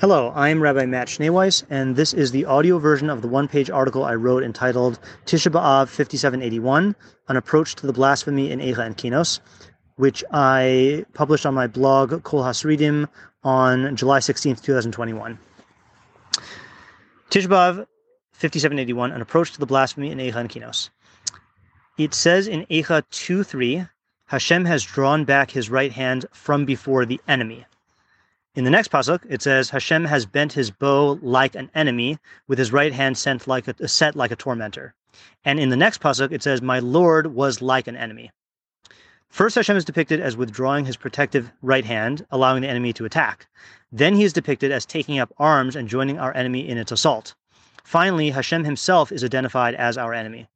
Hello, I'm Rabbi Matt Schneeweiss, and this is the audio version of the one page article I wrote entitled Tisha B'Av 5781 An Approach to the Blasphemy in Eicha and Kinos, which I published on my blog Kol Hasridim on July 16, 2021. Tisha B'Av 5781 An Approach to the Blasphemy in Eicha and Kinos. It says in Eicha 2 3, Hashem has drawn back his right hand from before the enemy. In the next pasuk, it says Hashem has bent his bow like an enemy, with his right hand sent like a, set like a tormentor. And in the next pasuk, it says, "My Lord was like an enemy." First, Hashem is depicted as withdrawing his protective right hand, allowing the enemy to attack. Then he is depicted as taking up arms and joining our enemy in its assault. Finally, Hashem himself is identified as our enemy.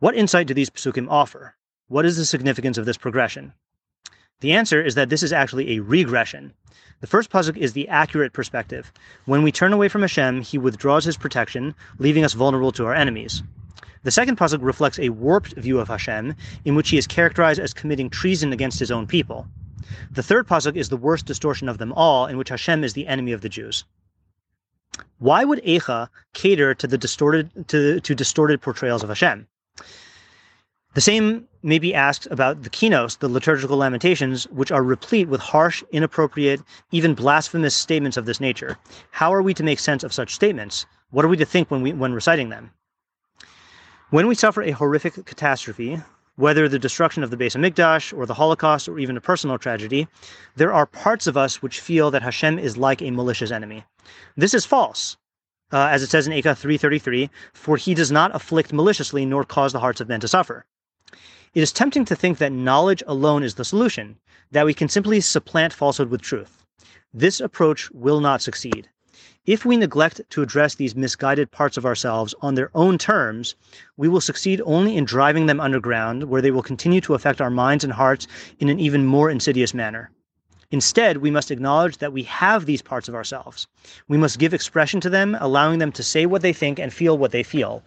What insight do these pasukim offer? What is the significance of this progression? The answer is that this is actually a regression. The first pasuk is the accurate perspective. When we turn away from Hashem, He withdraws His protection, leaving us vulnerable to our enemies. The second pasuk reflects a warped view of Hashem, in which He is characterized as committing treason against His own people. The third pasuk is the worst distortion of them all, in which Hashem is the enemy of the Jews. Why would Eicha cater to the distorted to, to distorted portrayals of Hashem? The same may be asked about the kinos, the liturgical lamentations, which are replete with harsh, inappropriate, even blasphemous statements of this nature. How are we to make sense of such statements? What are we to think when, we, when reciting them? When we suffer a horrific catastrophe, whether the destruction of the Beis Hamikdash or the Holocaust or even a personal tragedy, there are parts of us which feel that Hashem is like a malicious enemy. This is false. Uh, as it says in Eicha 333, for he does not afflict maliciously nor cause the hearts of men to suffer. It is tempting to think that knowledge alone is the solution, that we can simply supplant falsehood with truth. This approach will not succeed. If we neglect to address these misguided parts of ourselves on their own terms, we will succeed only in driving them underground, where they will continue to affect our minds and hearts in an even more insidious manner. Instead, we must acknowledge that we have these parts of ourselves. We must give expression to them, allowing them to say what they think and feel what they feel.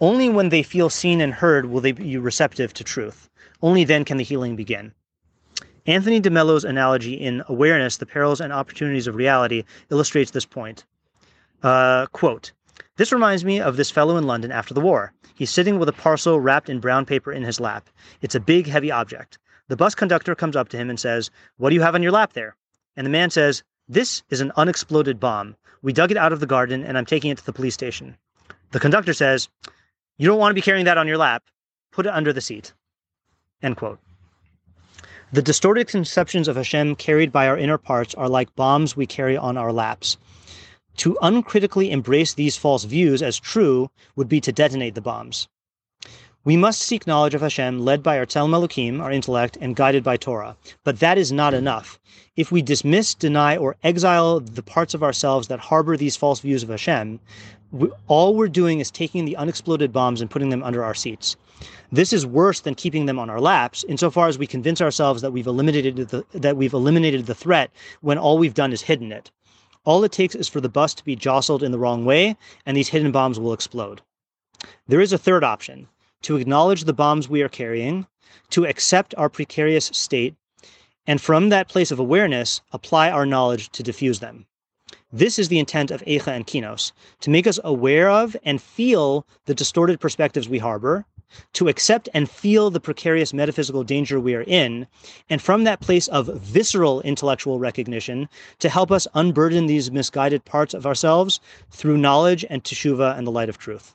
Only when they feel seen and heard will they be receptive to truth. Only then can the healing begin. Anthony DeMello's analogy in Awareness, the Perils and Opportunities of Reality illustrates this point. Uh, quote, this reminds me of this fellow in London after the war. He's sitting with a parcel wrapped in brown paper in his lap. It's a big, heavy object. The bus conductor comes up to him and says, What do you have on your lap there? And the man says, This is an unexploded bomb. We dug it out of the garden and I'm taking it to the police station. The conductor says, You don't want to be carrying that on your lap. Put it under the seat. End quote. The distorted conceptions of Hashem carried by our inner parts are like bombs we carry on our laps. To uncritically embrace these false views as true would be to detonate the bombs. We must seek knowledge of Hashem led by our Tzelem Elokim, our intellect, and guided by Torah. But that is not enough. If we dismiss, deny, or exile the parts of ourselves that harbor these false views of Hashem, we, all we're doing is taking the unexploded bombs and putting them under our seats. This is worse than keeping them on our laps, insofar as we convince ourselves that we've eliminated the, that we've eliminated the threat when all we've done is hidden it. All it takes is for the bus to be jostled in the wrong way, and these hidden bombs will explode. There is a third option to acknowledge the bombs we are carrying, to accept our precarious state, and from that place of awareness, apply our knowledge to diffuse them. This is the intent of Eicha and Kinos, to make us aware of and feel the distorted perspectives we harbor, to accept and feel the precarious metaphysical danger we are in, and from that place of visceral intellectual recognition, to help us unburden these misguided parts of ourselves through knowledge and teshuva and the light of truth.